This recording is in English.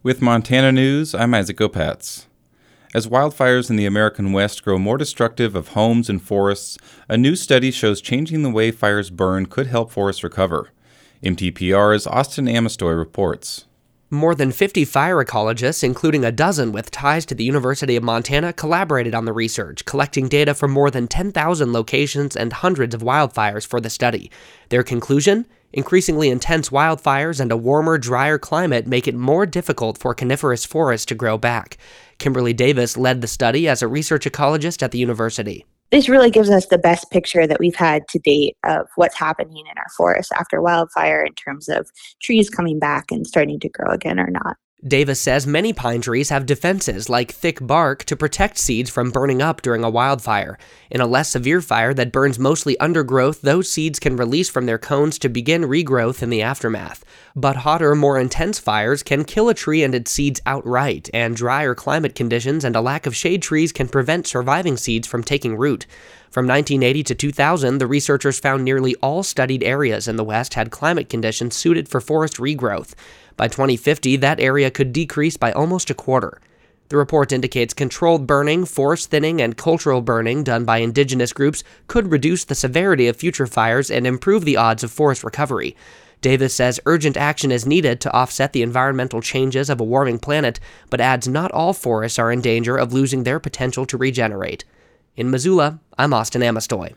With Montana News, I'm Isaac Opatz. As wildfires in the American West grow more destructive of homes and forests, a new study shows changing the way fires burn could help forests recover. MTPR's Austin Amestoy reports. More than 50 fire ecologists, including a dozen with ties to the University of Montana, collaborated on the research, collecting data from more than 10,000 locations and hundreds of wildfires for the study. Their conclusion? Increasingly intense wildfires and a warmer, drier climate make it more difficult for coniferous forests to grow back. Kimberly Davis led the study as a research ecologist at the university. This really gives us the best picture that we've had to date of what's happening in our forests after wildfire in terms of trees coming back and starting to grow again or not. Davis says many pine trees have defenses like thick bark to protect seeds from burning up during a wildfire. In a less severe fire that burns mostly undergrowth, those seeds can release from their cones to begin regrowth in the aftermath. But hotter, more intense fires can kill a tree and its seeds outright, and drier climate conditions and a lack of shade trees can prevent surviving seeds from taking root. From 1980 to 2000, the researchers found nearly all studied areas in the West had climate conditions suited for forest regrowth. By 2050, that area could decrease by almost a quarter. The report indicates controlled burning, forest thinning, and cultural burning done by indigenous groups could reduce the severity of future fires and improve the odds of forest recovery. Davis says urgent action is needed to offset the environmental changes of a warming planet, but adds not all forests are in danger of losing their potential to regenerate. In Missoula, I'm Austin Amestoy.